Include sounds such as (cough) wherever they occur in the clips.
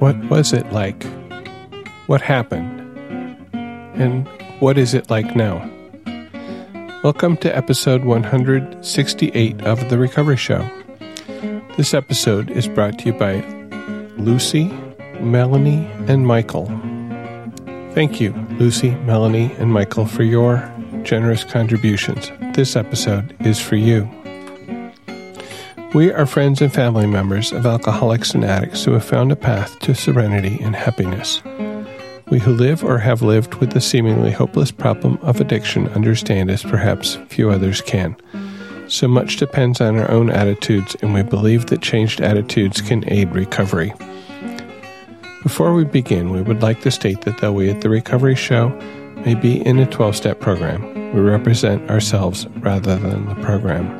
What was it like? What happened? And what is it like now? Welcome to episode 168 of The Recovery Show. This episode is brought to you by Lucy, Melanie, and Michael. Thank you, Lucy, Melanie, and Michael, for your generous contributions. This episode is for you. We are friends and family members of alcoholics and addicts who have found a path to serenity and happiness. We who live or have lived with the seemingly hopeless problem of addiction understand as perhaps few others can. So much depends on our own attitudes, and we believe that changed attitudes can aid recovery. Before we begin, we would like to state that though we at the Recovery Show may be in a 12 step program, we represent ourselves rather than the program.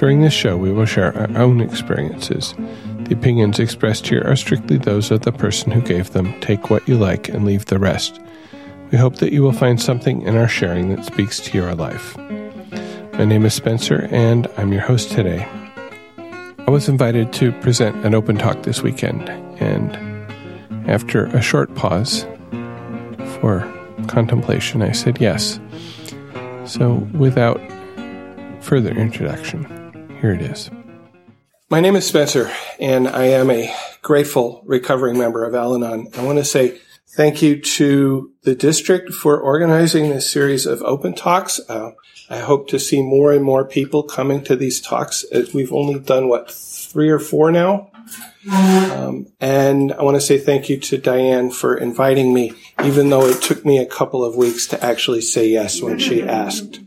During this show, we will share our own experiences. The opinions expressed here are strictly those of the person who gave them. Take what you like and leave the rest. We hope that you will find something in our sharing that speaks to your life. My name is Spencer, and I'm your host today. I was invited to present an open talk this weekend, and after a short pause for contemplation, I said yes. So, without further introduction, here it is. My name is Spencer, and I am a grateful recovering member of Al Anon. I want to say thank you to the district for organizing this series of open talks. Uh, I hope to see more and more people coming to these talks. Uh, we've only done, what, three or four now? Um, and I want to say thank you to Diane for inviting me, even though it took me a couple of weeks to actually say yes when she asked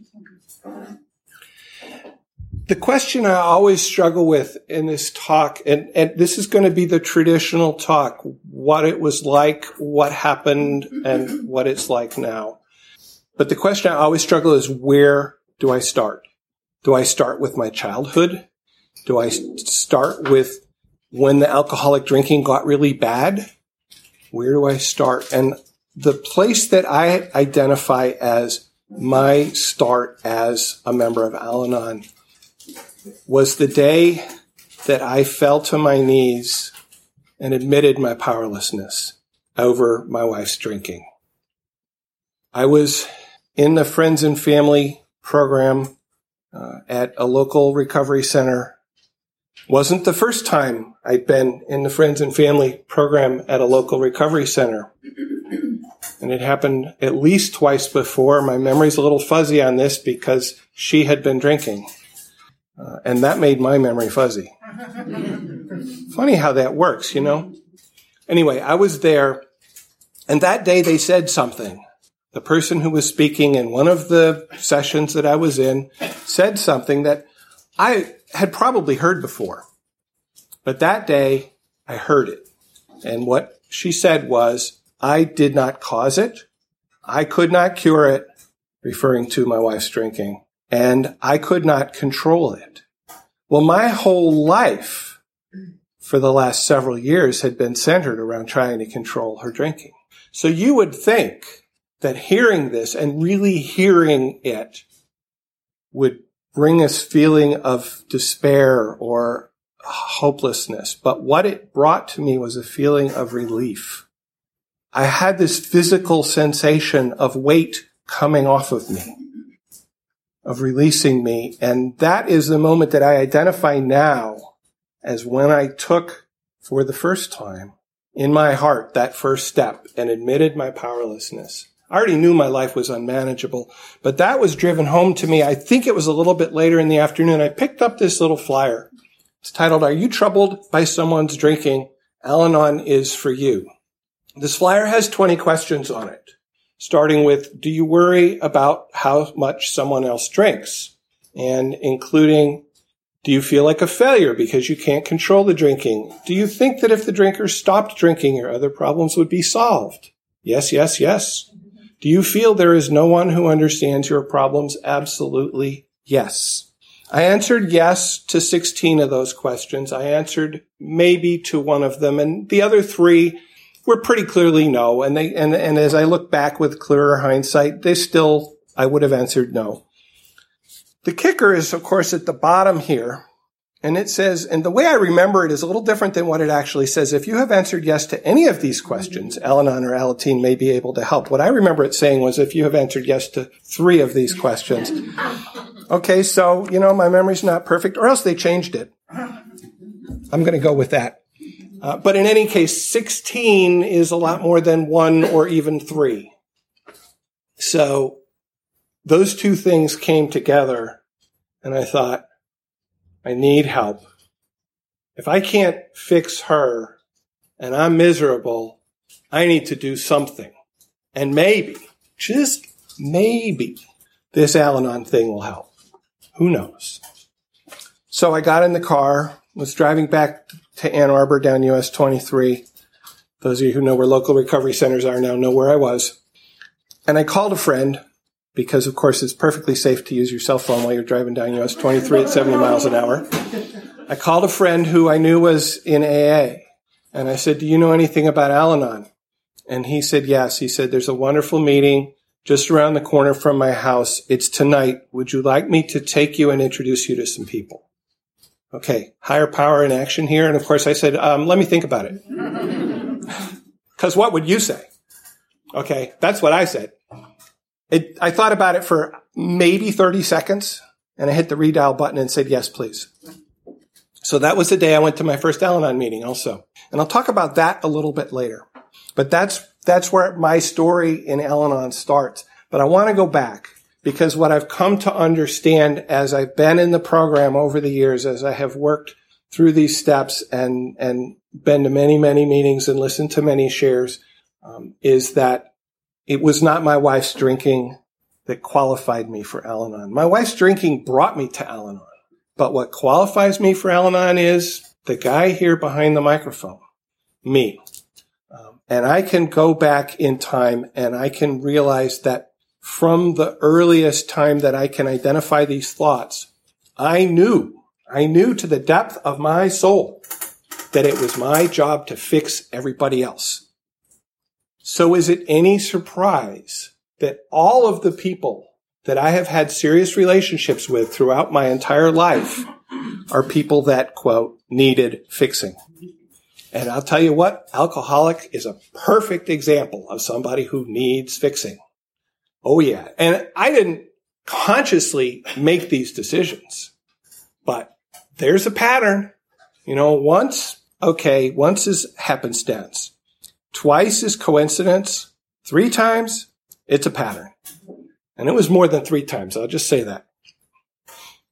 the question I always struggle with in this talk, and, and this is going to be the traditional talk, what it was like, what happened, and what it's like now. But the question I always struggle is where do I start? Do I start with my childhood? Do I start with when the alcoholic drinking got really bad? Where do I start? And the place that I identify as my start as a member of Al Anon was the day that I fell to my knees and admitted my powerlessness over my wife's drinking. I was in the friends and family program uh, at a local recovery center. Wasn't the first time I'd been in the friends and family program at a local recovery center. And it happened at least twice before. My memory's a little fuzzy on this because she had been drinking. Uh, and that made my memory fuzzy. Funny how that works, you know? Anyway, I was there, and that day they said something. The person who was speaking in one of the sessions that I was in said something that I had probably heard before. But that day, I heard it. And what she said was, I did not cause it. I could not cure it, referring to my wife's drinking and I could not control it. Well, my whole life for the last several years had been centered around trying to control her drinking. So you would think that hearing this and really hearing it would bring us feeling of despair or hopelessness. But what it brought to me was a feeling of relief. I had this physical sensation of weight coming off of me of releasing me. And that is the moment that I identify now as when I took for the first time in my heart that first step and admitted my powerlessness. I already knew my life was unmanageable, but that was driven home to me. I think it was a little bit later in the afternoon. I picked up this little flyer. It's titled, Are You Troubled by Someone's Drinking? Al Anon is for you. This flyer has 20 questions on it starting with, do you worry about how much someone else drinks? And including, do you feel like a failure because you can't control the drinking? Do you think that if the drinker stopped drinking, your other problems would be solved? Yes, yes, yes. Do you feel there is no one who understands your problems? Absolutely yes. I answered yes to 16 of those questions. I answered maybe to one of them and the other three were pretty clearly no. And they, and, and as I look back with clearer hindsight, they still, I would have answered no. The kicker is, of course, at the bottom here. And it says, and the way I remember it is a little different than what it actually says. If you have answered yes to any of these questions, Al-Anon or Alateen may be able to help. What I remember it saying was if you have answered yes to three of these questions. Okay, so, you know, my memory's not perfect, or else they changed it. I'm going to go with that. Uh, but in any case, 16 is a lot more than one or even three. So those two things came together, and I thought, I need help. If I can't fix her and I'm miserable, I need to do something. And maybe, just maybe, this Al Anon thing will help. Who knows? So I got in the car, was driving back to Ann Arbor down US 23. Those of you who know where local recovery centers are now know where I was. And I called a friend because of course it's perfectly safe to use your cell phone while you're driving down US 23 at 70 miles an hour. I called a friend who I knew was in AA and I said, do you know anything about Al-Anon? And he said, yes. He said, there's a wonderful meeting just around the corner from my house. It's tonight. Would you like me to take you and introduce you to some people? Okay. Higher power in action here. And of course I said, um, let me think about it. (laughs) Cause what would you say? Okay. That's what I said. It, I thought about it for maybe 30 seconds and I hit the redial button and said, yes, please. So that was the day I went to my first Al-Anon meeting also. And I'll talk about that a little bit later. But that's, that's where my story in Al-Anon starts. But I want to go back because what I've come to understand as I've been in the program over the years, as I have worked through these steps and, and been to many, many meetings and listened to many shares, um, is that it was not my wife's drinking that qualified me for Al Anon. My wife's drinking brought me to Al Anon. But what qualifies me for Al Anon is the guy here behind the microphone, me. Um, and I can go back in time and I can realize that from the earliest time that I can identify these thoughts, I knew, I knew to the depth of my soul that it was my job to fix everybody else. So is it any surprise that all of the people that I have had serious relationships with throughout my entire life are people that quote needed fixing? And I'll tell you what, alcoholic is a perfect example of somebody who needs fixing. Oh yeah. And I didn't consciously make these decisions, but there's a pattern. You know, once, okay, once is happenstance. Twice is coincidence. Three times, it's a pattern. And it was more than three times. I'll just say that.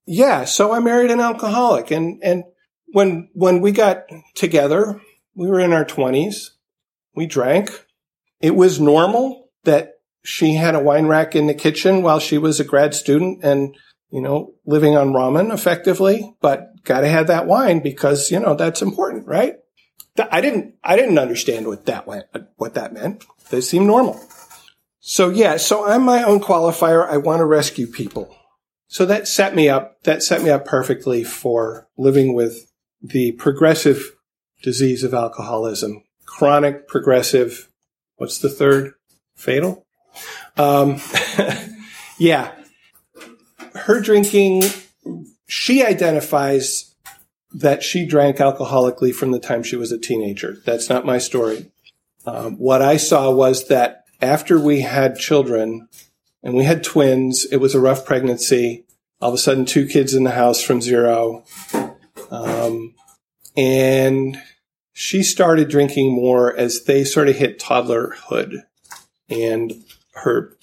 Yeah. So I married an alcoholic and, and when, when we got together, we were in our twenties. We drank. It was normal that she had a wine rack in the kitchen while she was a grad student and, you know, living on ramen effectively, but gotta have that wine because, you know, that's important, right? I didn't, I didn't understand what that went, what that meant. They seemed normal. So yeah, so I'm my own qualifier. I want to rescue people. So that set me up, that set me up perfectly for living with the progressive disease of alcoholism. Chronic, progressive, what's the third? Fatal? Um, (laughs) yeah. Her drinking, she identifies that she drank alcoholically from the time she was a teenager. That's not my story. Um, what I saw was that after we had children and we had twins, it was a rough pregnancy. All of a sudden, two kids in the house from zero. Um, and she started drinking more as they sort of hit toddlerhood and her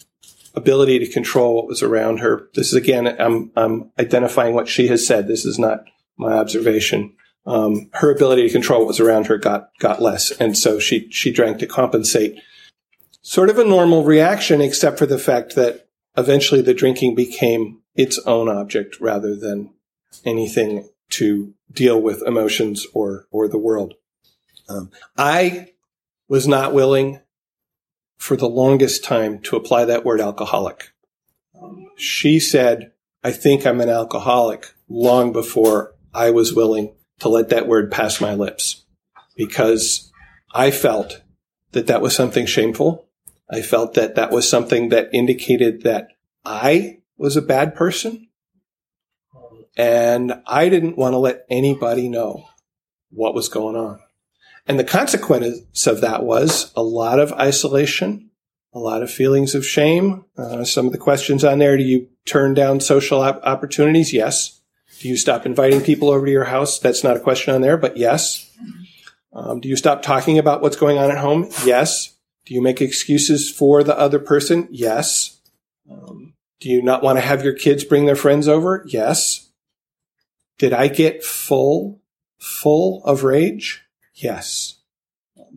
ability to control what was around her. This is again, I'm, I'm identifying what she has said. This is not my observation. Um, her ability to control what was around her got got less, and so she she drank to compensate. Sort of a normal reaction, except for the fact that eventually the drinking became its own object rather than anything to deal with emotions or or the world. Um, I was not willing for the longest time to apply that word alcoholic. She said, "I think I'm an alcoholic," long before I was willing to let that word pass my lips because I felt that that was something shameful. I felt that that was something that indicated that I was a bad person. And I didn't want to let anybody know what was going on. And the consequence of that was a lot of isolation, a lot of feelings of shame. Uh, some of the questions on there do you turn down social op- opportunities? Yes. Do you stop inviting people over to your house? That's not a question on there, but yes. Um, do you stop talking about what's going on at home? Yes. Do you make excuses for the other person? Yes. Um, do you not want to have your kids bring their friends over? Yes. Did I get full, full of rage? Yes.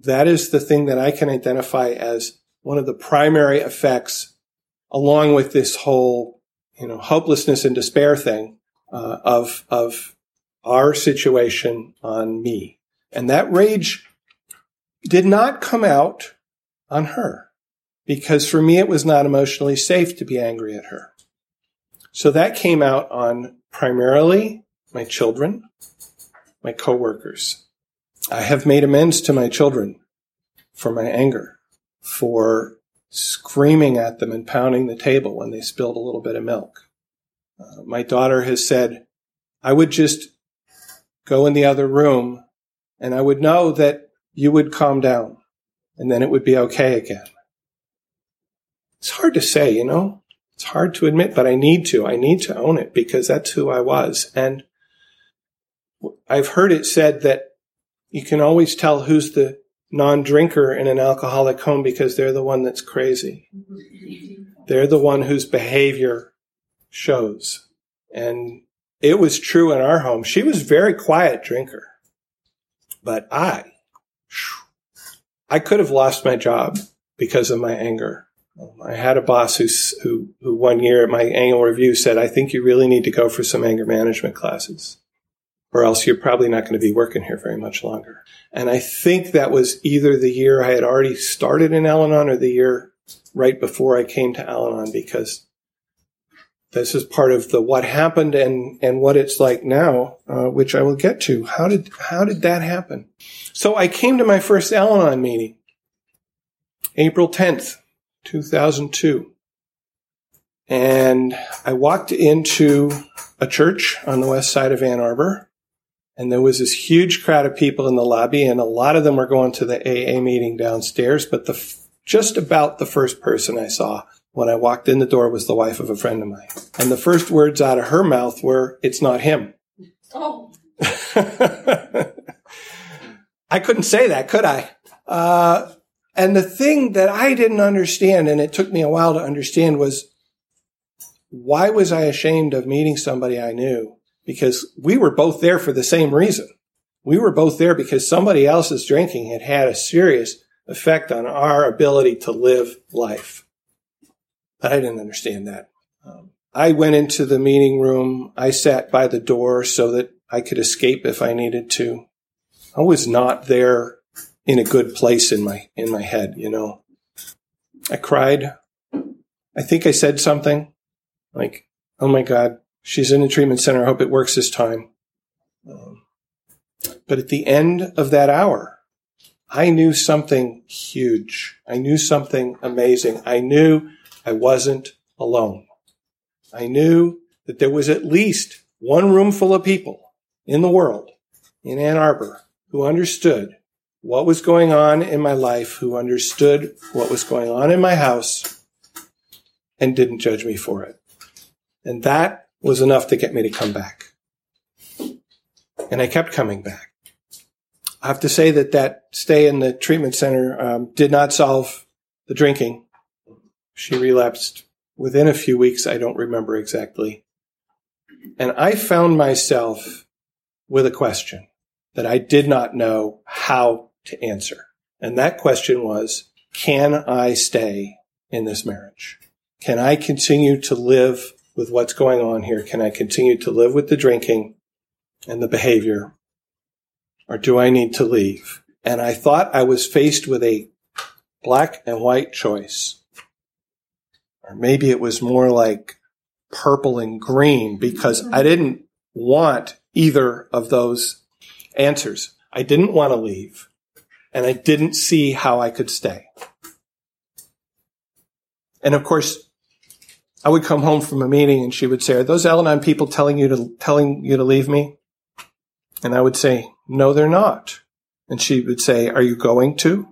That is the thing that I can identify as one of the primary effects along with this whole, you know, hopelessness and despair thing, uh, of, of our situation on me. And that rage did not come out on her because for me, it was not emotionally safe to be angry at her. So that came out on primarily my children, my coworkers. I have made amends to my children for my anger, for screaming at them and pounding the table when they spilled a little bit of milk. Uh, my daughter has said, I would just go in the other room and I would know that you would calm down and then it would be okay again. It's hard to say, you know, it's hard to admit, but I need to. I need to own it because that's who I was. And I've heard it said that you can always tell who's the non-drinker in an alcoholic home because they're the one that's crazy. They're the one whose behavior shows. And it was true in our home. She was very quiet drinker. But I, I could have lost my job because of my anger. I had a boss who, who, who one year at my annual review said, I think you really need to go for some anger management classes or else you're probably not going to be working here very much longer. And I think that was either the year I had already started in Al Anon or the year right before I came to Al Anon because this is part of the what happened and, and what it's like now, uh, which I will get to. How did, how did that happen? So I came to my first Al Anon meeting, April 10th, 2002. And I walked into a church on the west side of Ann Arbor and there was this huge crowd of people in the lobby, and a lot of them were going to the AA meeting downstairs. But the just about the first person I saw when I walked in the door was the wife of a friend of mine, and the first words out of her mouth were, "It's not him." Oh. (laughs) I couldn't say that, could I? Uh, and the thing that I didn't understand, and it took me a while to understand, was why was I ashamed of meeting somebody I knew? Because we were both there for the same reason. We were both there because somebody else's drinking had had a serious effect on our ability to live life. But I didn't understand that. Um, I went into the meeting room. I sat by the door so that I could escape if I needed to. I was not there in a good place in my, in my head, you know. I cried. I think I said something like, Oh my God, She's in a treatment center. I hope it works this time. Um, but at the end of that hour, I knew something huge. I knew something amazing. I knew I wasn't alone. I knew that there was at least one room full of people in the world in Ann Arbor who understood what was going on in my life, who understood what was going on in my house and didn't judge me for it. And that was enough to get me to come back. And I kept coming back. I have to say that that stay in the treatment center um, did not solve the drinking. She relapsed within a few weeks. I don't remember exactly. And I found myself with a question that I did not know how to answer. And that question was, can I stay in this marriage? Can I continue to live with what's going on here? Can I continue to live with the drinking and the behavior? Or do I need to leave? And I thought I was faced with a black and white choice. Or maybe it was more like purple and green because I mm-hmm. didn't want either of those answers. I didn't want to leave and I didn't see how I could stay. And of course, I would come home from a meeting and she would say, are those Al-Anon people telling you to, telling you to leave me? And I would say, no, they're not. And she would say, are you going to?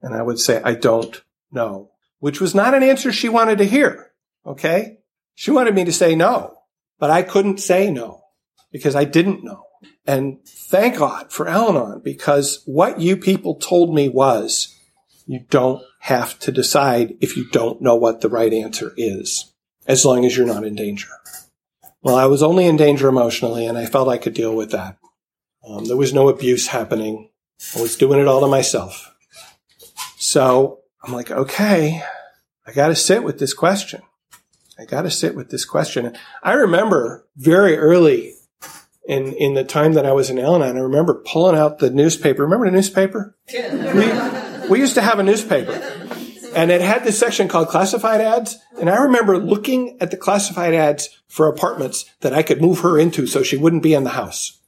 And I would say, I don't know, which was not an answer she wanted to hear. Okay. She wanted me to say no, but I couldn't say no because I didn't know. And thank God for Al-Anon because what you people told me was you don't have to decide if you don't know what the right answer is, as long as you're not in danger. Well, I was only in danger emotionally and I felt I could deal with that. Um, there was no abuse happening. I was doing it all to myself. So I'm like, okay, I got to sit with this question. I got to sit with this question. I remember very early in in the time that I was in Al-Anon, I remember pulling out the newspaper. Remember the newspaper? we, we used to have a newspaper, and it had this section called classified ads. And I remember looking at the classified ads for apartments that I could move her into so she wouldn't be in the house.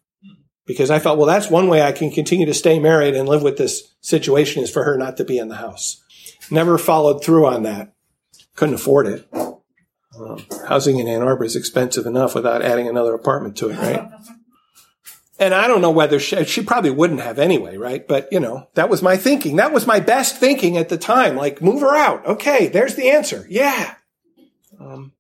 Because I felt, well, that's one way I can continue to stay married and live with this situation is for her not to be in the house. Never followed through on that. Couldn't afford it. Um, housing in Ann Arbor is expensive enough without adding another apartment to it, right? And I don't know whether she, she, probably wouldn't have anyway, right? But you know, that was my thinking. That was my best thinking at the time. Like, move her out. Okay, there's the answer. Yeah. Um,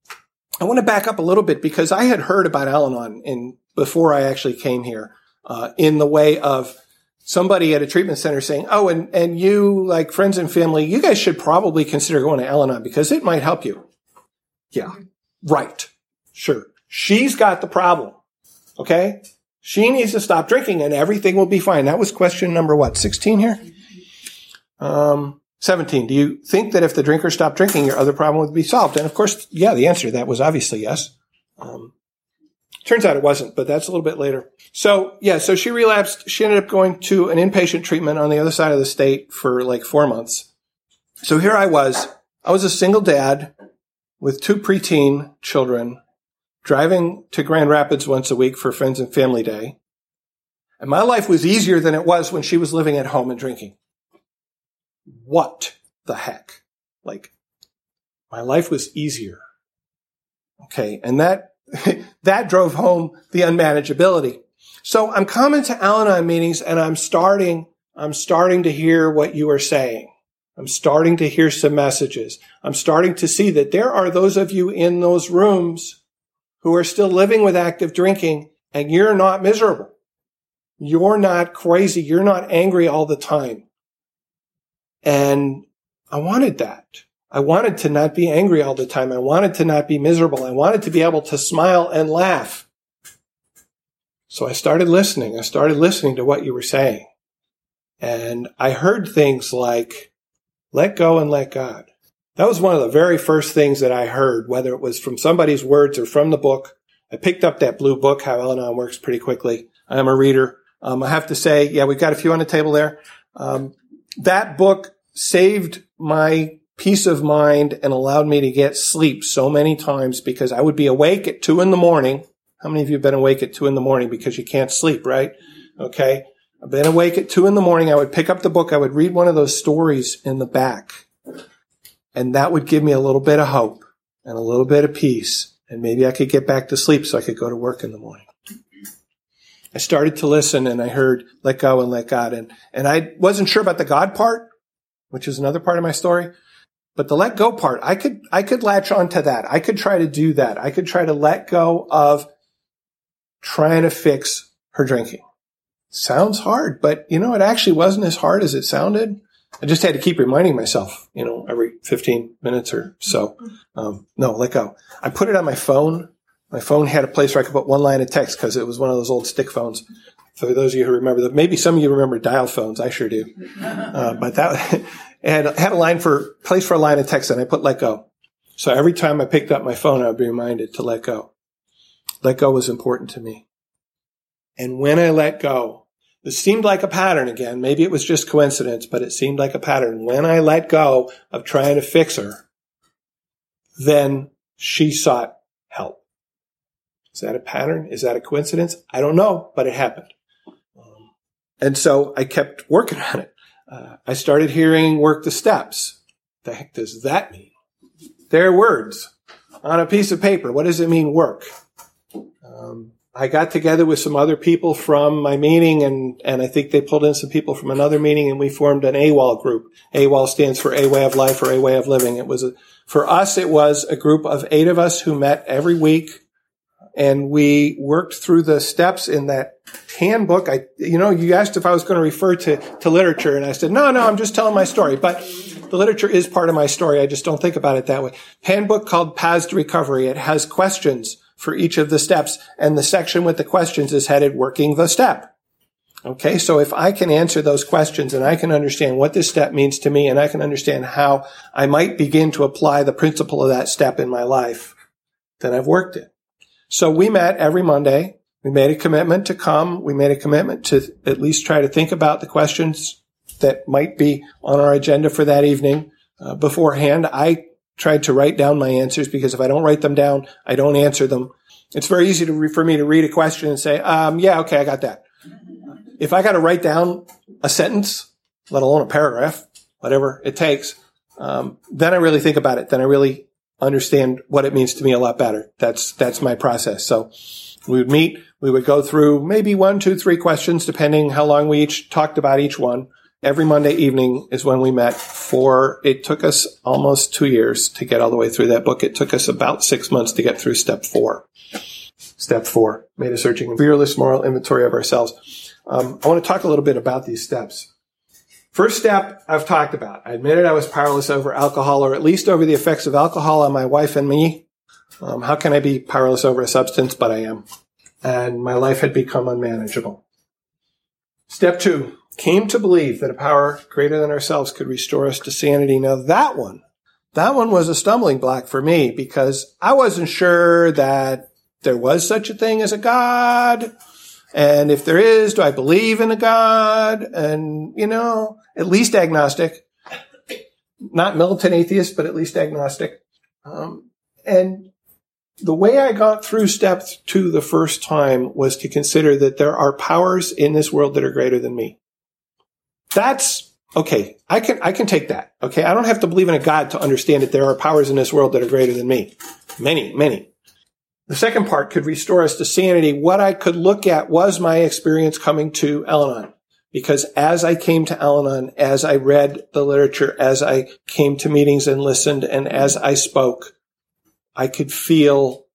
I want to back up a little bit because I had heard about Al-Anon in before I actually came here, uh, in the way of somebody at a treatment center saying, "Oh, and and you like friends and family, you guys should probably consider going to Al-Anon because it might help you." Yeah. Right. Sure. She's got the problem. Okay. She needs to stop drinking and everything will be fine. That was question number what? 16 here? Um, 17. Do you think that if the drinker stopped drinking, your other problem would be solved? And of course, yeah, the answer to that was obviously yes. Um, turns out it wasn't, but that's a little bit later. So yeah, so she relapsed. She ended up going to an inpatient treatment on the other side of the state for like four months. So here I was. I was a single dad with two preteen children, driving to Grand Rapids once a week for friends and family day. And my life was easier than it was when she was living at home and drinking. What the heck? Like, my life was easier. Okay. And that, (laughs) that drove home the unmanageability. So I'm coming to Al-Anon meetings and I'm starting, I'm starting to hear what you are saying. I'm starting to hear some messages. I'm starting to see that there are those of you in those rooms who are still living with active drinking and you're not miserable. You're not crazy. You're not angry all the time. And I wanted that. I wanted to not be angry all the time. I wanted to not be miserable. I wanted to be able to smile and laugh. So I started listening. I started listening to what you were saying. And I heard things like, let go and let God. That was one of the very first things that I heard, whether it was from somebody's words or from the book. I picked up that blue book, How Al-Anon Works, pretty quickly. I'm a reader. Um, I have to say, yeah, we've got a few on the table there. Um, that book saved my peace of mind and allowed me to get sleep so many times because I would be awake at two in the morning. How many of you have been awake at two in the morning because you can't sleep, right? Okay. I've been awake at two in the morning. I would pick up the book. I would read one of those stories in the back. And that would give me a little bit of hope and a little bit of peace. And maybe I could get back to sleep so I could go to work in the morning. I started to listen and I heard let go and let God. And, and I wasn't sure about the God part, which is another part of my story. But the let go part, I could, I could latch onto that. I could try to do that. I could try to let go of trying to fix her drinking sounds hard, but you know, it actually wasn't as hard as it sounded. I just had to keep reminding myself, you know, every 15 minutes or so. Um, no, let go. I put it on my phone. My phone had a place where I could put one line of text because it was one of those old stick phones. For those of you who remember that, maybe some of you remember dial phones. I sure do. Uh, but that (laughs) and had a line for place for a line of text, and I put let go. So every time I picked up my phone, I would be reminded to let go. Let go was important to me. And when I let go, it seemed like a pattern again. Maybe it was just coincidence, but it seemed like a pattern. When I let go of trying to fix her, then she sought help. Is that a pattern? Is that a coincidence? I don't know, but it happened. Um, and so I kept working on it. Uh, I started hearing work the steps. The heck does that mean? They're words. on a piece of paper. What does it mean work? Um, I got together with some other people from my meeting and, and I think they pulled in some people from another meeting and we formed an AWOL group. AWOL stands for A Way of Life or A Way of Living. It was a, for us, it was a group of eight of us who met every week and we worked through the steps in that handbook. I, you know, you asked if I was going to refer to, to literature and I said, no, no, I'm just telling my story. But the literature is part of my story. I just don't think about it that way. Handbook called Paths to Recovery. It has questions for each of the steps and the section with the questions is headed working the step. Okay. So if I can answer those questions and I can understand what this step means to me and I can understand how I might begin to apply the principle of that step in my life, then I've worked it. So we met every Monday. We made a commitment to come. We made a commitment to at least try to think about the questions that might be on our agenda for that evening uh, beforehand. I tried to write down my answers because if I don't write them down, I don't answer them. It's very easy to re- for me to read a question and say, um, yeah, okay, I got that. If I got to write down a sentence, let alone a paragraph, whatever it takes, um, then I really think about it. Then I really understand what it means to me a lot better. That's that's my process. So we would meet. We would go through maybe one, two, three questions, depending how long we each talked about each one every Monday evening is when we met for, it took us almost two years to get all the way through that book. It took us about six months to get through step four. Step four, made a searching and fearless moral inventory of ourselves. Um, I want to talk a little bit about these steps. First step I've talked about. I admitted I was powerless over alcohol or at least over the effects of alcohol on my wife and me. Um, how can I be powerless over a substance? But I am. And my life had become unmanageable. Step two, came to believe that a power greater than ourselves could restore us to sanity. Now that one, that one was a stumbling block for me because I wasn't sure that there was such a thing as a God. And if there is, do I believe in a God? And, you know, at least agnostic. Not militant atheist, but at least agnostic. Um, and the way I got through step two the first time was to consider that there are powers in this world that are greater than me. That's okay. I can, I can take that. Okay. I don't have to believe in a God to understand that there are powers in this world that are greater than me. Many, many. The second part could restore us to sanity. What I could look at was my experience coming to Al-Anon. Because as I came to Al-Anon, as I read the literature, as I came to meetings and listened, and as I spoke, I could feel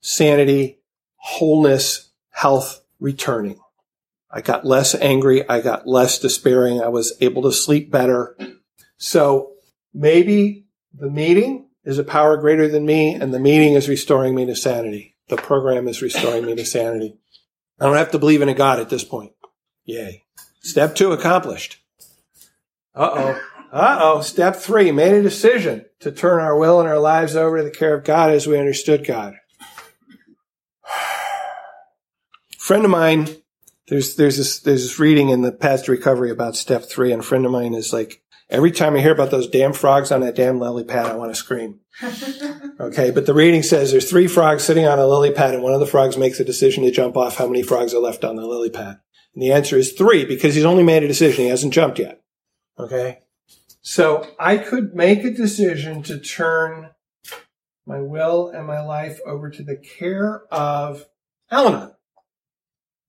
sanity, wholeness, health returning. I got less angry. I got less despairing. I was able to sleep better. So maybe the meeting is a power greater than me and the meeting is restoring me to sanity. The program is restoring me to sanity. I don't have to believe in a God at this point. Yay. Step two accomplished. Uh oh. Uh oh. Step three made a decision to turn our will and our lives over to the care of God as we understood God. (sighs) friend of mine there's there's this there's this reading in the Paths to Recovery about step three, and a friend of mine is like, every time I hear about those damn frogs on that damn lily pad, I want to scream. (laughs) okay, but the reading says there's three frogs sitting on a lily pad, and one of the frogs makes a decision to jump off. How many frogs are left on the lily pad? And the answer is three because he's only made a decision. He hasn't jumped yet. Okay, so I could make a decision to turn my will and my life over to the care of Al-Anon.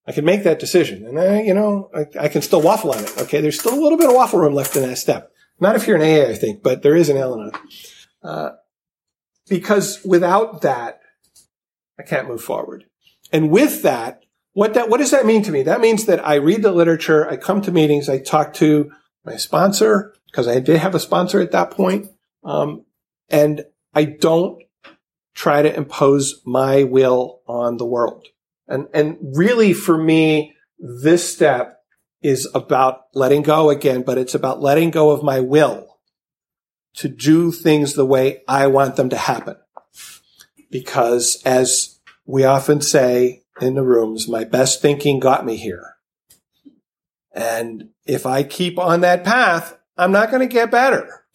I can make that decision. And I, you know, I, I, can still waffle on it. Okay. There's still a little bit of waffle room left in that step. Not if you're an AA, I think, but there is an Al-Anon. Uh, because without that, I can't move forward. And with that, what that, what does that mean to me? That means that I read the literature, I come to meetings, I talk to my sponsor, because I did have a sponsor at that point. Um, and I don't try to impose my will on the world. And, and really for me, this step is about letting go again, but it's about letting go of my will to do things the way I want them to happen. Because as we often say in the rooms, my best thinking got me here. And if I keep on that path, I'm not going to get better.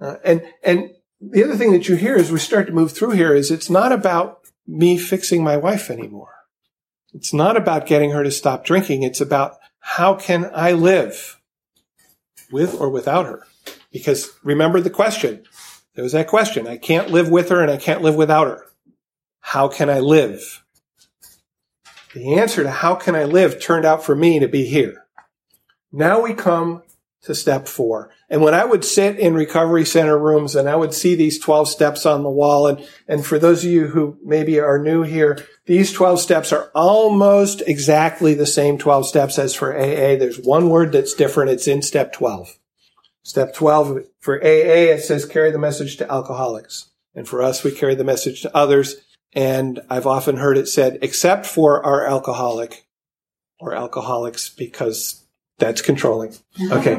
Uh, and, and the other thing that you hear as we start to move through here is it's not about me fixing my wife anymore. It's not about getting her to stop drinking. It's about how can I live with or without her? Because remember the question there was that question. I can't live with her and I can't live without her. How can I live? The answer to how can I live turned out for me to be here. Now we come to step four. And when I would sit in recovery center rooms and I would see these 12 steps on the wall, and, and for those of you who maybe are new here, these 12 steps are almost exactly the same 12 steps as for AA. There's one word that's different. It's in step 12. Step 12 for AA, it says carry the message to alcoholics. And for us, we carry the message to others. And I've often heard it said, except for our alcoholic or alcoholics, because that's controlling. Okay.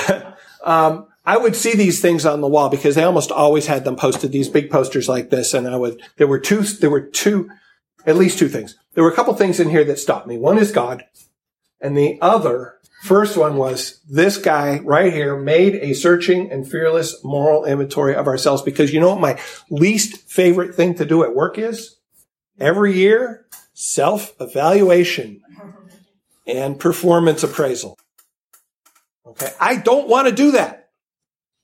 (laughs) um, I would see these things on the wall because they almost always had them posted, these big posters like this. And I would, there were two, there were two, at least two things. There were a couple things in here that stopped me. One is God. And the other, first one was this guy right here made a searching and fearless moral inventory of ourselves because you know what my least favorite thing to do at work is? Every year, self evaluation and performance appraisal. Okay. I don't want to do that.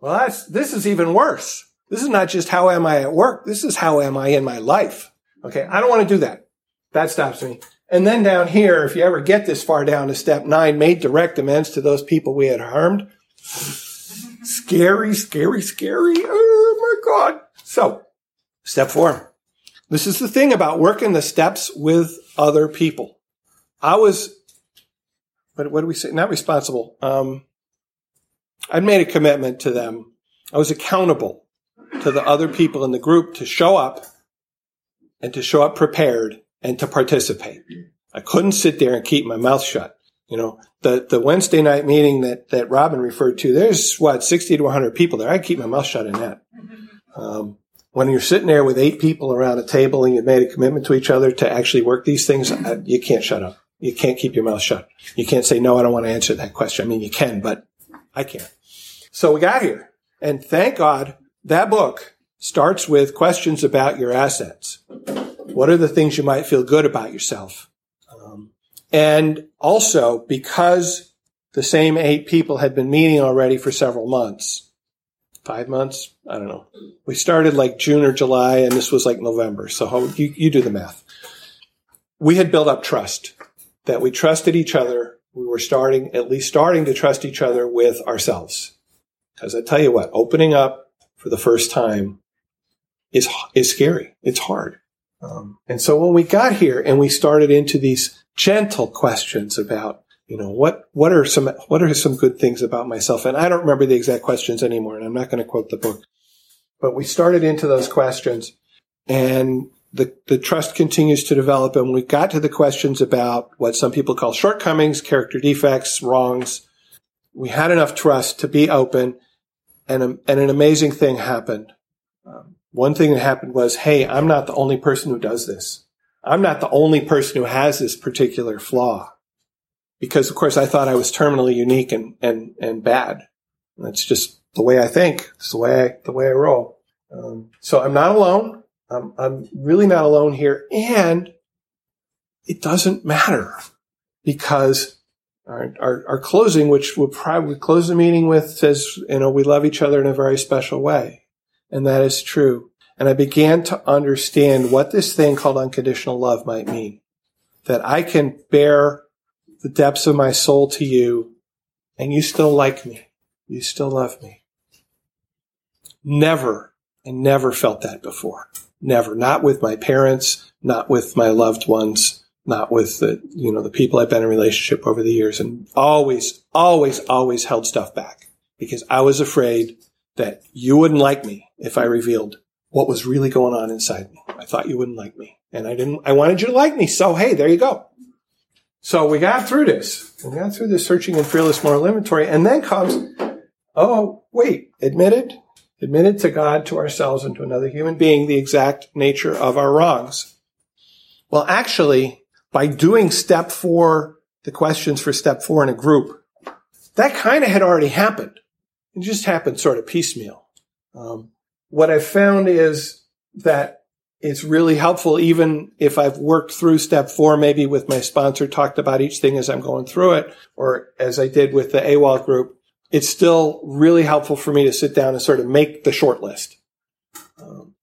Well, that's, this is even worse. This is not just how am I at work. This is how am I in my life. Okay. I don't want to do that. That stops me. And then down here, if you ever get this far down to step nine, made direct amends to those people we had harmed. Scary, scary, scary. Oh my God. So step four. This is the thing about working the steps with other people. I was what, what do we say? Not responsible. Um, I'd made a commitment to them. I was accountable to the other people in the group to show up and to show up prepared and to participate. I couldn't sit there and keep my mouth shut. You know, the, the Wednesday night meeting that, that Robin referred to, there's what, 60 to 100 people there. I keep my mouth shut in that. Um, when you're sitting there with eight people around a table and you've made a commitment to each other to actually work these things, you can't shut up. You can't keep your mouth shut. You can't say, no, I don't want to answer that question. I mean, you can, but I can't. So we got here. And thank God that book starts with questions about your assets. What are the things you might feel good about yourself? Um, and also because the same eight people had been meeting already for several months, five months, I don't know. We started like June or July and this was like November. So you, you do the math. We had built up trust that we trusted each other. We were starting, at least starting to trust each other with ourselves. Because I tell you what, opening up for the first time is, is scary. It's hard. Um, and so when we got here and we started into these gentle questions about, you know, what, what are some, what are some good things about myself? And I don't remember the exact questions anymore, and I'm not going to quote the book, but we started into those questions and the, the trust continues to develop and we got to the questions about what some people call shortcomings, character defects, wrongs. We had enough trust to be open and, and an amazing thing happened. Um, one thing that happened was, Hey, I'm not the only person who does this. I'm not the only person who has this particular flaw because of course I thought I was terminally unique and, and, and bad. That's just the way I think. It's the way I, the way I roll. Um, so I'm not alone. I'm, I'm really not alone here. And it doesn't matter because our, our, our, closing, which we'll probably close the meeting with says, you know, we love each other in a very special way. And that is true. And I began to understand what this thing called unconditional love might mean. That I can bare the depths of my soul to you and you still like me. You still love me. Never and never felt that before. Never. Not with my parents, not with my loved ones, not with the, you know, the people I've been in relationship over the years and always, always, always held stuff back because I was afraid that you wouldn't like me if I revealed what was really going on inside me. I thought you wouldn't like me and I didn't, I wanted you to like me. So, hey, there you go. So we got through this. We got through this searching and fearless moral inventory and then comes, oh, wait, admitted, admitted to God, to ourselves, and to another human being the exact nature of our wrongs. Well, actually, by doing step four, the questions for step four in a group, that kind of had already happened. It just happened sort of piecemeal. Um, what I've found is that it's really helpful, even if I've worked through step four, maybe with my sponsor, talked about each thing as I'm going through it, or as I did with the AWOL group, it's still really helpful for me to sit down and sort of make the short list.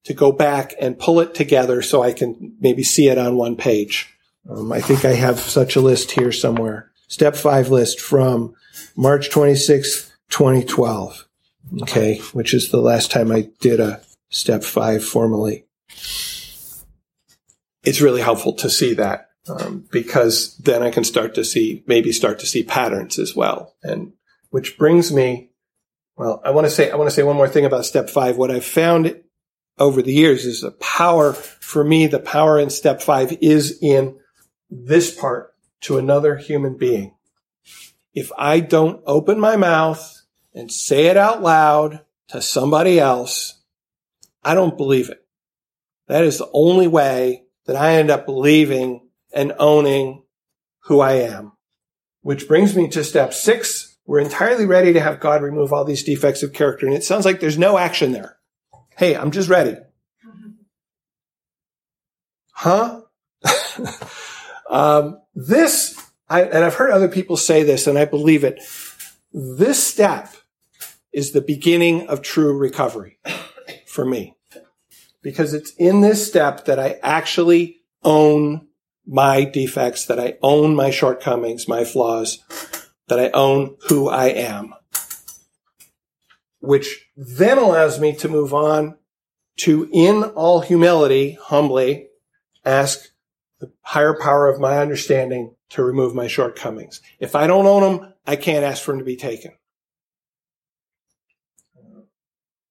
to go back and pull it together so I can maybe see it on one page. Um, I think I have such a list here somewhere. Step five list from March 26th, 2012. Okay. Which is the last time I did a step five formally. It's really helpful to see that. Um, because then I can start to see, maybe start to see patterns as well. And which brings me, well, I want to say, I want to say one more thing about step five. What I've found over the years is the power for me, the power in step five is in this part to another human being. If I don't open my mouth and say it out loud to somebody else, I don't believe it. That is the only way that I end up believing and owning who I am. Which brings me to step six. We're entirely ready to have God remove all these defects of character. And it sounds like there's no action there. Hey, I'm just ready. Huh? (laughs) um, this, I, and I've heard other people say this and I believe it. This step is the beginning of true recovery for me because it's in this step that I actually own my defects, that I own my shortcomings, my flaws, that I own who I am, which then allows me to move on to, in all humility, humbly ask the higher power of my understanding to remove my shortcomings. If I don't own them, I can't ask for them to be taken.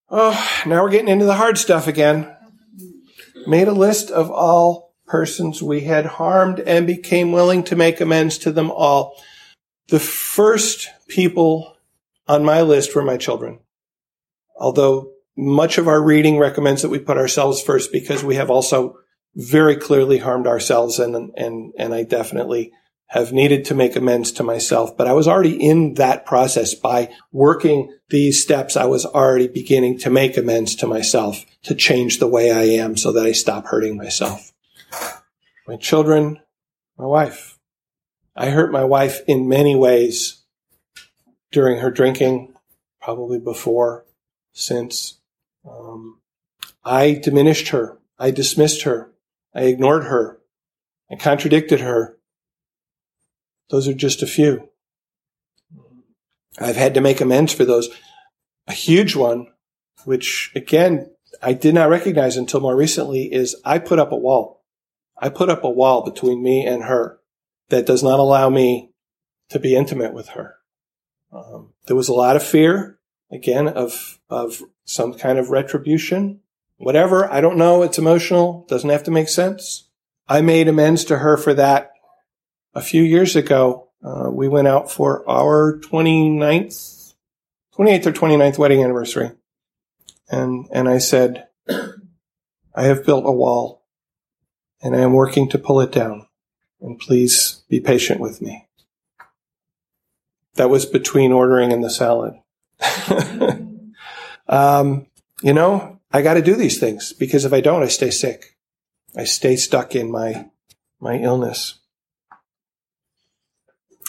Oh, now we're getting into the hard stuff again. Made a list of all persons we had harmed and became willing to make amends to them all. The first people on my list were my children. Although much of our reading recommends that we put ourselves first because we have also very clearly harmed ourselves and, and, and I definitely have needed to make amends to myself. But I was already in that process by working these steps. I was already beginning to make amends to myself to change the way I am so that I stop hurting myself my children, my wife. I hurt my wife in many ways during her drinking, probably before, since. Um, I diminished her. I dismissed her. I ignored her. I contradicted her. Those are just a few. I've had to make amends for those. A huge one, which again, I did not recognize until more recently, is I put up a wall. I put up a wall between me and her that does not allow me to be intimate with her. Um, there was a lot of fear, again, of, of some kind of retribution. Whatever, I don't know. It's emotional. Doesn't have to make sense. I made amends to her for that a few years ago. Uh, we went out for our 29th, 28th or 29th wedding anniversary. And, and I said, (clears throat) I have built a wall and I am working to pull it down. And please be patient with me. That was between ordering and the salad. (laughs) um, you know, I got to do these things because if I don't, I stay sick. I stay stuck in my my illness.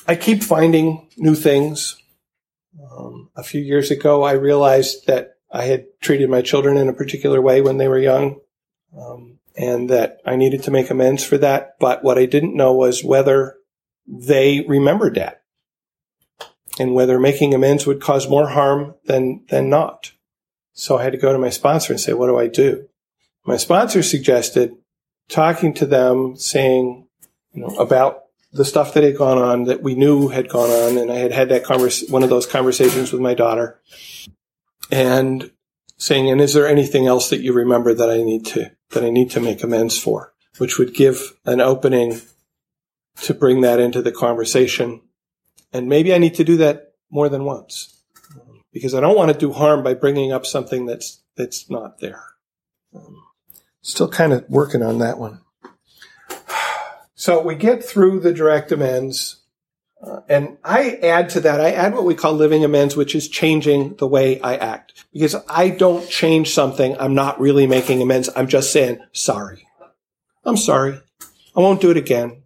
I keep finding new things. Um, a few years ago, I realized that I had treated my children in a particular way when they were young. Um, and that I needed to make amends for that. But what I didn't know was whether they remembered that and whether making amends would cause more harm than, than not. So I had to go to my sponsor and say, what do I do? My sponsor suggested talking to them, saying, you know, about the stuff that had gone on that we knew had gone on. And I had had that one of those conversations with my daughter and saying, and is there anything else that you remember that I need to that I need to make amends for, which would give an opening to bring that into the conversation. And maybe I need to do that more than once because I don't want to do harm by bringing up something that's, that's not there. Um, still kind of working on that one. (sighs) So we get through the direct amends. Uh, and I add to that, I add what we call living amends, which is changing the way I act. Because I don't change something, I'm not really making amends. I'm just saying, sorry. I'm sorry. I won't do it again.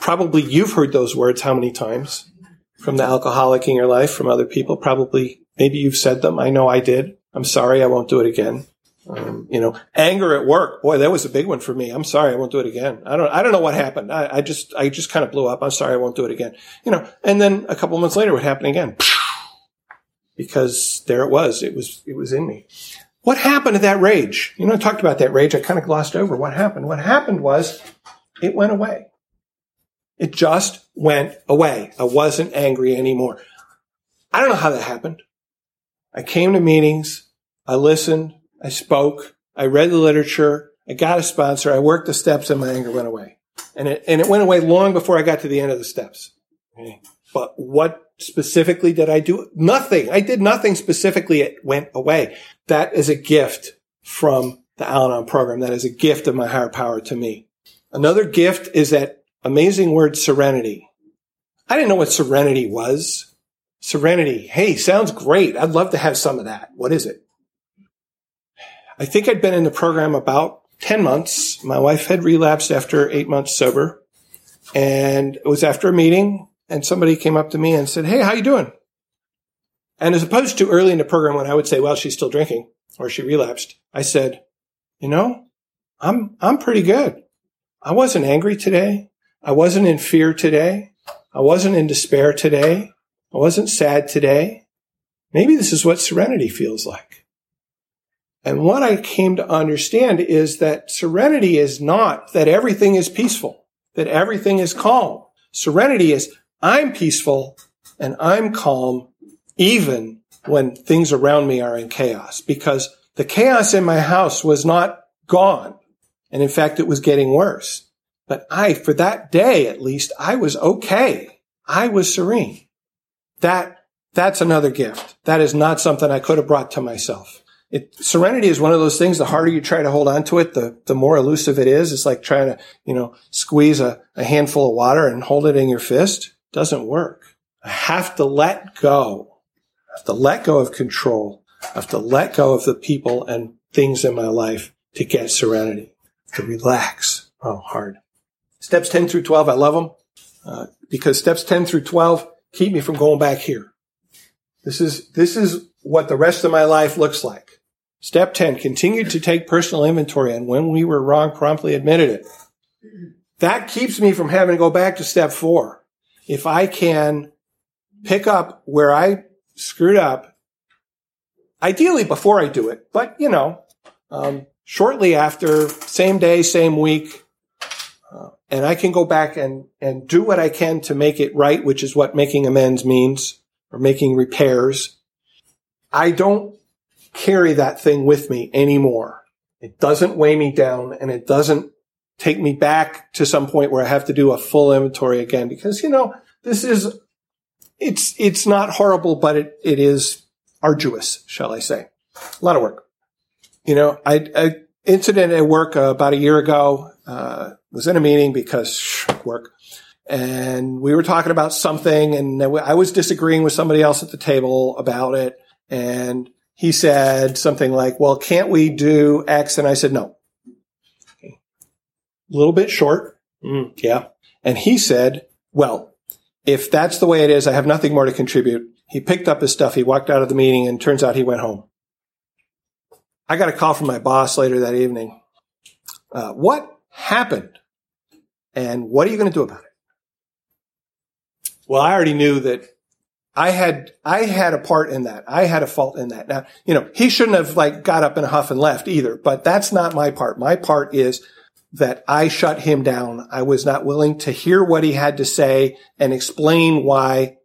Probably you've heard those words how many times from the alcoholic in your life, from other people. Probably, maybe you've said them. I know I did. I'm sorry. I won't do it again. Um, you know, anger at work. Boy, that was a big one for me. I'm sorry. I won't do it again. I don't, I don't know what happened. I, I just, I just kind of blew up. I'm sorry. I won't do it again. You know, and then a couple months later, it happened again because there it was. It was, it was in me. What happened to that rage? You know, I talked about that rage. I kind of glossed over what happened. What happened was it went away. It just went away. I wasn't angry anymore. I don't know how that happened. I came to meetings. I listened. I spoke. I read the literature. I got a sponsor. I worked the steps and my anger went away. And it, and it went away long before I got to the end of the steps. Okay. But what specifically did I do? Nothing. I did nothing specifically. It went away. That is a gift from the Al-Anon program. That is a gift of my higher power to me. Another gift is that amazing word serenity. I didn't know what serenity was. Serenity. Hey, sounds great. I'd love to have some of that. What is it? I think I'd been in the program about 10 months. My wife had relapsed after eight months sober. And it was after a meeting and somebody came up to me and said, Hey, how you doing? And as opposed to early in the program when I would say, well, she's still drinking or she relapsed, I said, you know, I'm, I'm pretty good. I wasn't angry today. I wasn't in fear today. I wasn't in despair today. I wasn't sad today. Maybe this is what serenity feels like. And what I came to understand is that serenity is not that everything is peaceful, that everything is calm. Serenity is I'm peaceful and I'm calm even when things around me are in chaos because the chaos in my house was not gone. And in fact, it was getting worse. But I, for that day at least, I was okay. I was serene. That, that's another gift. That is not something I could have brought to myself. It, serenity is one of those things. The harder you try to hold on to it, the, the more elusive it is. It's like trying to, you know, squeeze a, a handful of water and hold it in your fist. It doesn't work. I have to let go. I have to let go of control. I have to let go of the people and things in my life to get serenity, to relax. Oh, hard. Steps 10 through 12, I love them uh, because steps 10 through 12 keep me from going back here. This is, this is what the rest of my life looks like. Step 10, continued to take personal inventory and when we were wrong, promptly admitted it. That keeps me from having to go back to step four. If I can pick up where I screwed up, ideally before I do it, but you know, um, shortly after, same day, same week, and I can go back and, and do what I can to make it right, which is what making amends means or making repairs. I don't carry that thing with me anymore. It doesn't weigh me down and it doesn't take me back to some point where I have to do a full inventory again because, you know, this is, it's, it's not horrible, but it, it is arduous, shall I say. A lot of work. You know, I, I incident at work uh, about a year ago. Uh, was in a meeting because work, and we were talking about something, and I was disagreeing with somebody else at the table about it, and he said something like, "Well, can't we do X?" And I said, "No." A little bit short, mm, yeah. And he said, "Well, if that's the way it is, I have nothing more to contribute." He picked up his stuff, he walked out of the meeting, and turns out he went home. I got a call from my boss later that evening. Uh, what happened? And what are you going to do about it? Well, I already knew that I had, I had a part in that. I had a fault in that. Now, you know, he shouldn't have like got up in a huff and left either, but that's not my part. My part is that I shut him down. I was not willing to hear what he had to say and explain why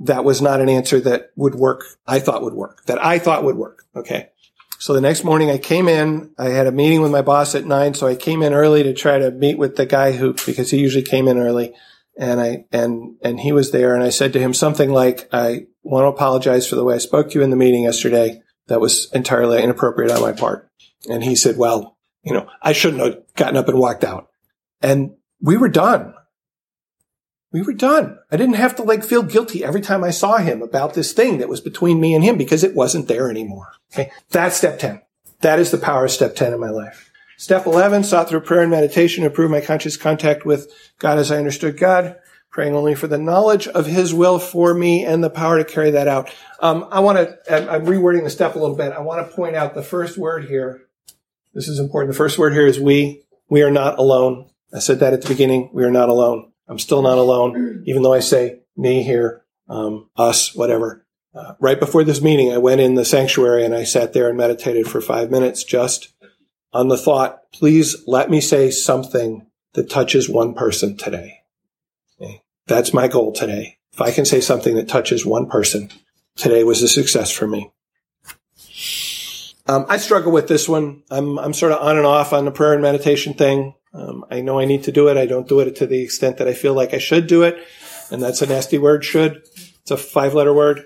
that was not an answer that would work. I thought would work, that I thought would work. Okay. So the next morning I came in, I had a meeting with my boss at nine. So I came in early to try to meet with the guy who, because he usually came in early and I, and, and he was there and I said to him something like, I want to apologize for the way I spoke to you in the meeting yesterday. That was entirely inappropriate on my part. And he said, well, you know, I shouldn't have gotten up and walked out. And we were done we were done. I didn't have to like feel guilty every time I saw him about this thing that was between me and him because it wasn't there anymore. Okay. That's step 10. That is the power of step 10 in my life. Step 11, sought through prayer and meditation to improve my conscious contact with God as I understood God, praying only for the knowledge of his will for me and the power to carry that out. Um, I want to, I'm rewording the step a little bit. I want to point out the first word here This is important. The first word here is we. We are not alone. I said that at the beginning. We are not alone. I'm still not alone, even though I say me here, um, us, whatever. Uh, right before this meeting, I went in the sanctuary and I sat there and meditated for five minutes just on the thought, please let me say something that touches one person today. Okay? That's my goal today. If I can say something that touches one person, today was a success for me. Um, I struggle with this one. I'm, I'm sort of on and off on the prayer and meditation thing. Um, I know I need to do it. I don't do it to the extent that I feel like I should do it. And that's a nasty word, should. It's a five letter word.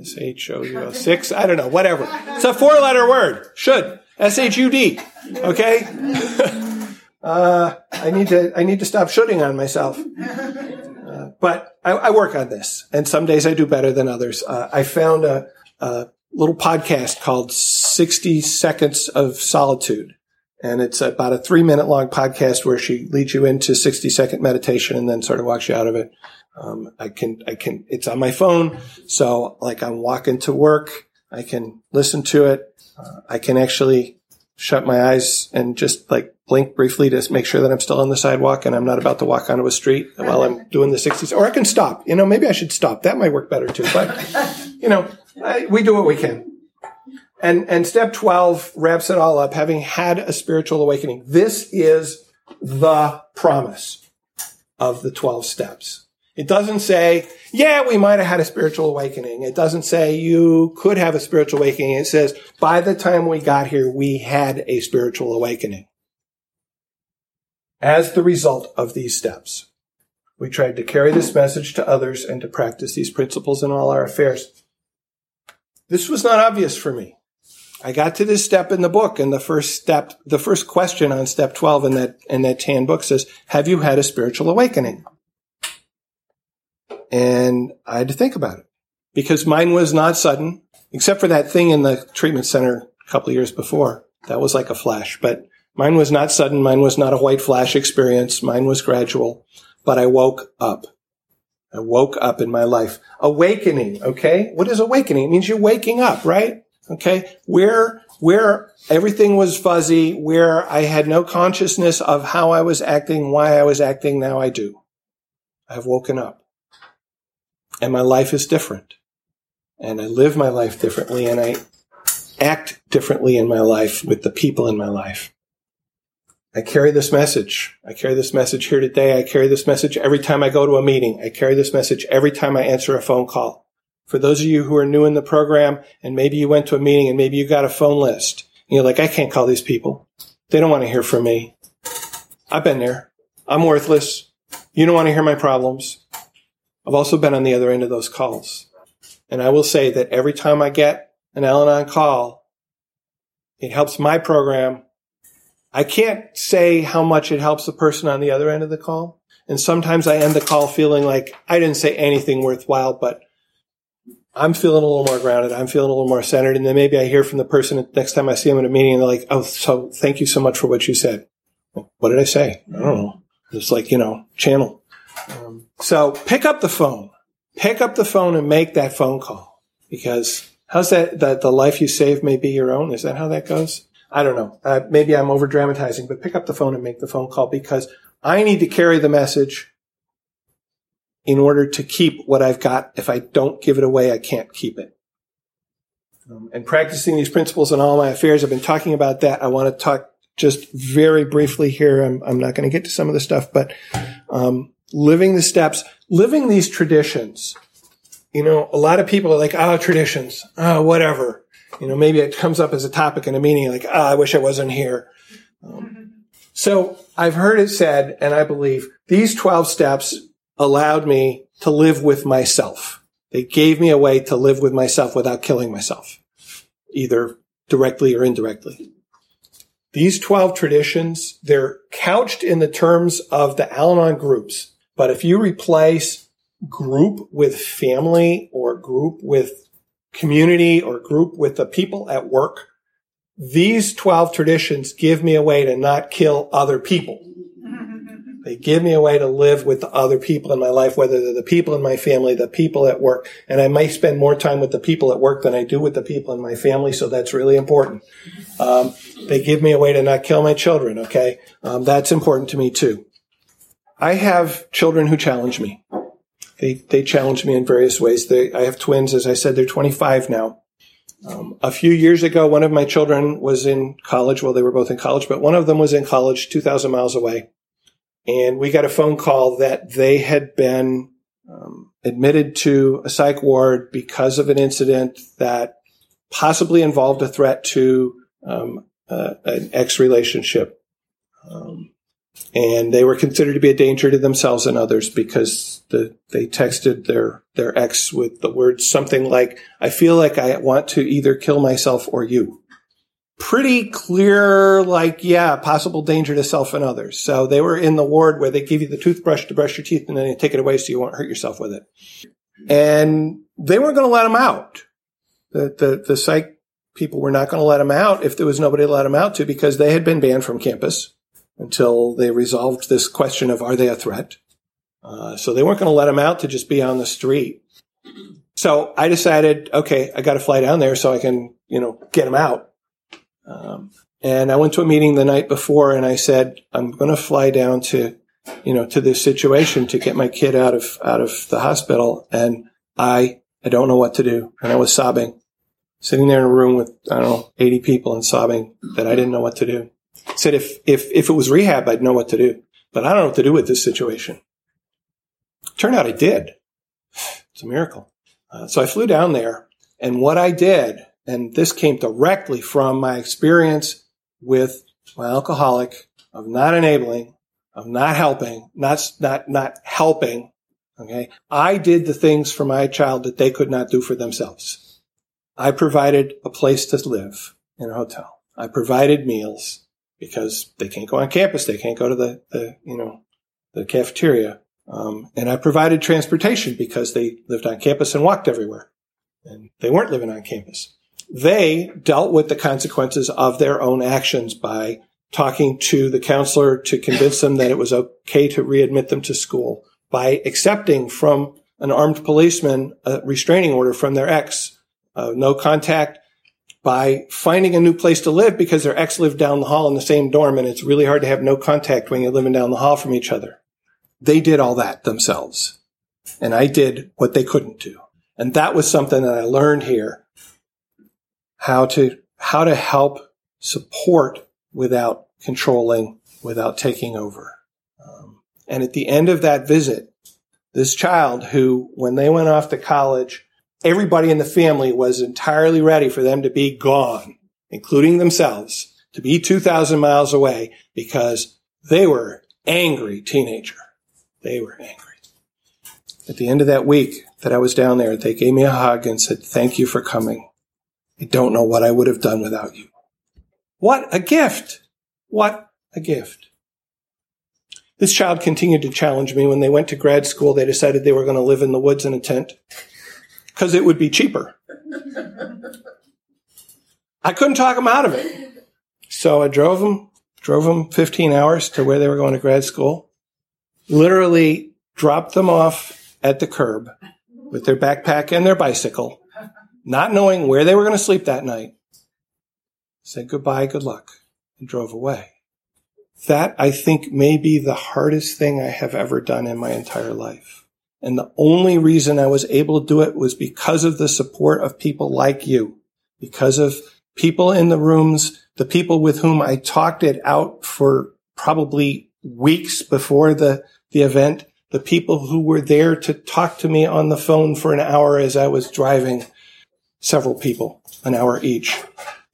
S H O U S six. I don't know, whatever. It's a four letter word. Should. S H U D. Okay? (laughs) uh, I need to, I need to stop shooting on myself. Uh, but I, I, work on this. And some days I do better than others. Uh, I found a, a little podcast called 60 Seconds of Solitude. And it's about a three minute long podcast where she leads you into 60 second meditation and then sort of walks you out of it. Um, I can, I can, it's on my phone. So like I'm walking to work. I can listen to it. Uh, I can actually shut my eyes and just like blink briefly to make sure that I'm still on the sidewalk and I'm not about to walk onto a street while I'm doing the 60s. Or I can stop. You know, maybe I should stop. That might work better too. But, (laughs) you know, I, we do what we can. And, and step 12 wraps it all up, having had a spiritual awakening. This is the promise of the 12 steps. It doesn't say, yeah, we might have had a spiritual awakening. It doesn't say you could have a spiritual awakening. It says, by the time we got here, we had a spiritual awakening. As the result of these steps, we tried to carry this message to others and to practice these principles in all our affairs. This was not obvious for me. I got to this step in the book and the first step, the first question on step 12 in that, in that tan book says, have you had a spiritual awakening? And I had to think about it because mine was not sudden, except for that thing in the treatment center a couple years before. That was like a flash, but mine was not sudden. Mine was not a white flash experience. Mine was gradual, but I woke up. I woke up in my life. Awakening. Okay. What is awakening? It means you're waking up, right? Okay. Where, where everything was fuzzy, where I had no consciousness of how I was acting, why I was acting, now I do. I've woken up and my life is different. And I live my life differently and I act differently in my life with the people in my life. I carry this message. I carry this message here today. I carry this message every time I go to a meeting. I carry this message every time I answer a phone call. For those of you who are new in the program and maybe you went to a meeting and maybe you got a phone list and you're like, I can't call these people. They don't want to hear from me. I've been there. I'm worthless. You don't want to hear my problems. I've also been on the other end of those calls. And I will say that every time I get an Al-Anon call, it helps my program. I can't say how much it helps the person on the other end of the call. And sometimes I end the call feeling like I didn't say anything worthwhile, but I'm feeling a little more grounded. I'm feeling a little more centered. And then maybe I hear from the person next time I see them in a meeting and they're like, Oh, so thank you so much for what you said. What did I say? I don't know. It's like, you know, channel. So pick up the phone, pick up the phone and make that phone call because how's that, that the life you save may be your own? Is that how that goes? I don't know. Uh, maybe I'm over dramatizing, but pick up the phone and make the phone call because I need to carry the message in order to keep what I've got. If I don't give it away, I can't keep it. Um, and practicing these principles in all my affairs, I've been talking about that. I want to talk just very briefly here. I'm, I'm not going to get to some of the stuff, but um, living the steps, living these traditions. You know, a lot of people are like, oh, traditions, oh, whatever. You know, maybe it comes up as a topic in a meeting, like, oh, I wish I wasn't here. Um, so I've heard it said, and I believe these 12 steps allowed me to live with myself. They gave me a way to live with myself without killing myself, either directly or indirectly. These 12 traditions, they're couched in the terms of the Al-Anon groups. But if you replace group with family or group with community or group with the people at work, these 12 traditions give me a way to not kill other people. (laughs) They give me a way to live with the other people in my life, whether they're the people in my family, the people at work. And I may spend more time with the people at work than I do with the people in my family. So that's really important. Um, they give me a way to not kill my children. Okay. Um, that's important to me too. I have children who challenge me. They, they challenge me in various ways. They, I have twins. As I said, they're 25 now. Um, a few years ago, one of my children was in college. Well, they were both in college, but one of them was in college 2,000 miles away. And we got a phone call that they had been um, admitted to a psych ward because of an incident that possibly involved a threat to um, uh, an ex relationship. Um, and they were considered to be a danger to themselves and others because the, they texted their their ex with the words something like "I feel like I want to either kill myself or you." Pretty clear, like yeah, possible danger to self and others. So they were in the ward where they give you the toothbrush to brush your teeth and then they take it away so you won't hurt yourself with it. And they weren't going to let them out. The the the psych people were not going to let them out if there was nobody to let them out to because they had been banned from campus until they resolved this question of are they a threat? Uh, so they weren't going to let him out to just be on the street. So I decided, okay, I got to fly down there so I can, you know, get him out. Um, and I went to a meeting the night before and I said, I'm going to fly down to, you know, to this situation to get my kid out of, out of the hospital. And I, I don't know what to do. And I was sobbing, sitting there in a room with, I don't know, 80 people and sobbing that I didn't know what to do said if, if, if it was rehab, I'd know what to do, but I don't know what to do with this situation. Turned out I did. It's a miracle. Uh, so I flew down there and what I did, and this came directly from my experience with my alcoholic of not enabling, of not helping, not, not, not helping. Okay. I did the things for my child that they could not do for themselves. I provided a place to live in a hotel. I provided meals because they can't go on campus. They can't go to the, the you know, the cafeteria. Um, and I provided transportation because they lived on campus and walked everywhere and they weren't living on campus. They dealt with the consequences of their own actions by talking to the counselor to convince them that it was okay to readmit them to school, by accepting from an armed policeman a restraining order from their ex, uh, no contact, by finding a new place to live because their ex lived down the hall in the same dorm and it's really hard to have no contact when you're living down the hall from each other. They did all that themselves. And I did what they couldn't do. And that was something that I learned here. How to, how to help support without controlling, without taking over. Um, and at the end of that visit, this child who, when they went off to college, everybody in the family was entirely ready for them to be gone, including themselves, to be 2,000 miles away because they were angry teenager. They were angry. At the end of that week that I was down there, they gave me a hug and said, thank you for coming. I don't know what I would have done without you. What a gift. What a gift. This child continued to challenge me. When they went to grad school, they decided they were going to live in the woods in a tent because it would be cheaper. I couldn't talk them out of it. So I drove them, drove them 15 hours to where they were going to grad school, literally dropped them off at the curb with their backpack and their bicycle, not knowing where they were going to sleep that night, said goodbye, good luck, and drove away. That I think may be the hardest thing I have ever done in my entire life. And the only reason I was able to do it was because of the support of people like you, because of people in the rooms, the people with whom I talked it out for probably weeks before the, the event, the people who were there to talk to me on the phone for an hour as I was driving, several people, an hour each.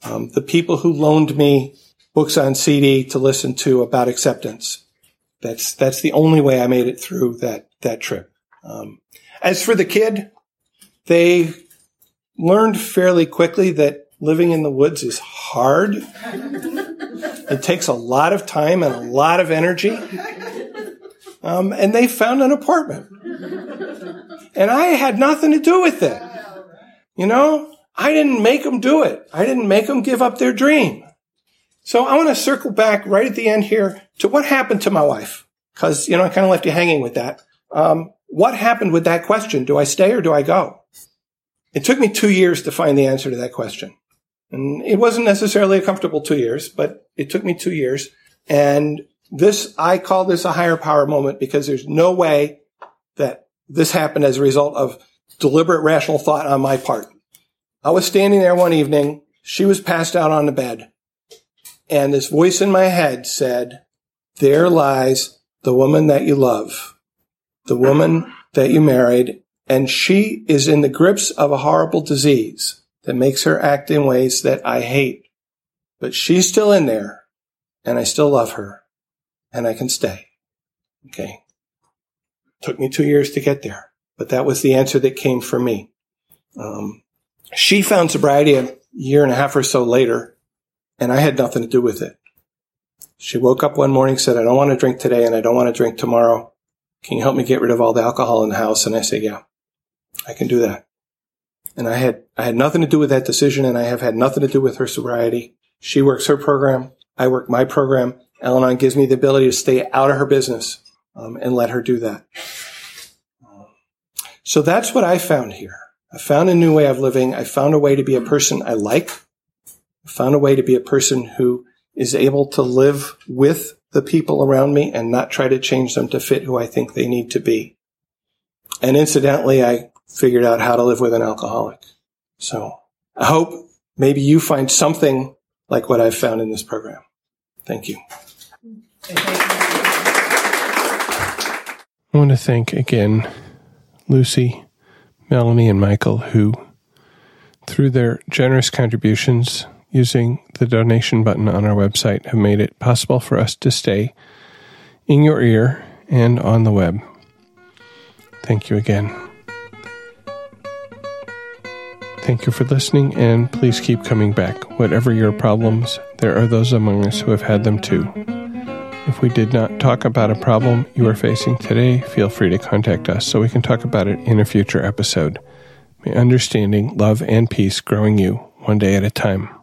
Um, the people who loaned me books on CD to listen to about acceptance. That's, that's the only way I made it through that, that trip. Um, as for the kid, they learned fairly quickly that living in the woods is hard. it takes a lot of time and a lot of energy. Um, and they found an apartment. And I had nothing to do with it. You know, I didn't make them do it. I didn't make them give up their dream. So I want to circle back right at the end here to what happened to my wife because, you know, I kind of left you hanging with that. Um, what happened with that question? Do I stay or do I go? It took me two years to find the answer to that question. And it wasn't necessarily a comfortable two years, but it took me two years. And this, I call this a higher power moment because there's no way that this happened as a result of deliberate rational thought on my part. I was standing there one evening. She was passed out on the bed. And this voice in my head said, there lies the woman that you love, the woman that you married, and she is in the grips of a horrible disease that makes her act in ways that I hate. But she's still in there, and I still love her, and I can stay. Okay. Took me two years to get there, but that was the answer that came for me. Um, she found sobriety a year and a half or so later, and I had nothing to do with it. She woke up one morning, said, I don't want to drink today and I don't want to drink tomorrow. Can you help me get rid of all the alcohol in the house? And I said, yeah, I can do that. And I had, I had nothing to do with that decision and I have had nothing to do with her sobriety. She works her program. I work my program. Al-Anon gives me the ability to stay out of her business um, and let her do that. So that's what I found here. I found a new way of living. I found a way to be a person I like. I found a way to be a person who is able to live with the people around me and not try to change them to fit who I think they need to be. And incidentally, I figured out how to live with an alcoholic. So I hope maybe you find something like what I've found in this program. Thank you. I want to thank again Lucy, Melanie, and Michael, who, through their generous contributions using the donation button on our website, have made it possible for us to stay in your ear and on the web. Thank you again. Thank you for listening, and please keep coming back. Whatever your problems, there are those among us who have had them too. If we did not talk about a problem you are facing today, feel free to contact us so we can talk about it in a future episode. May understanding, love, and peace growing you one day at a time.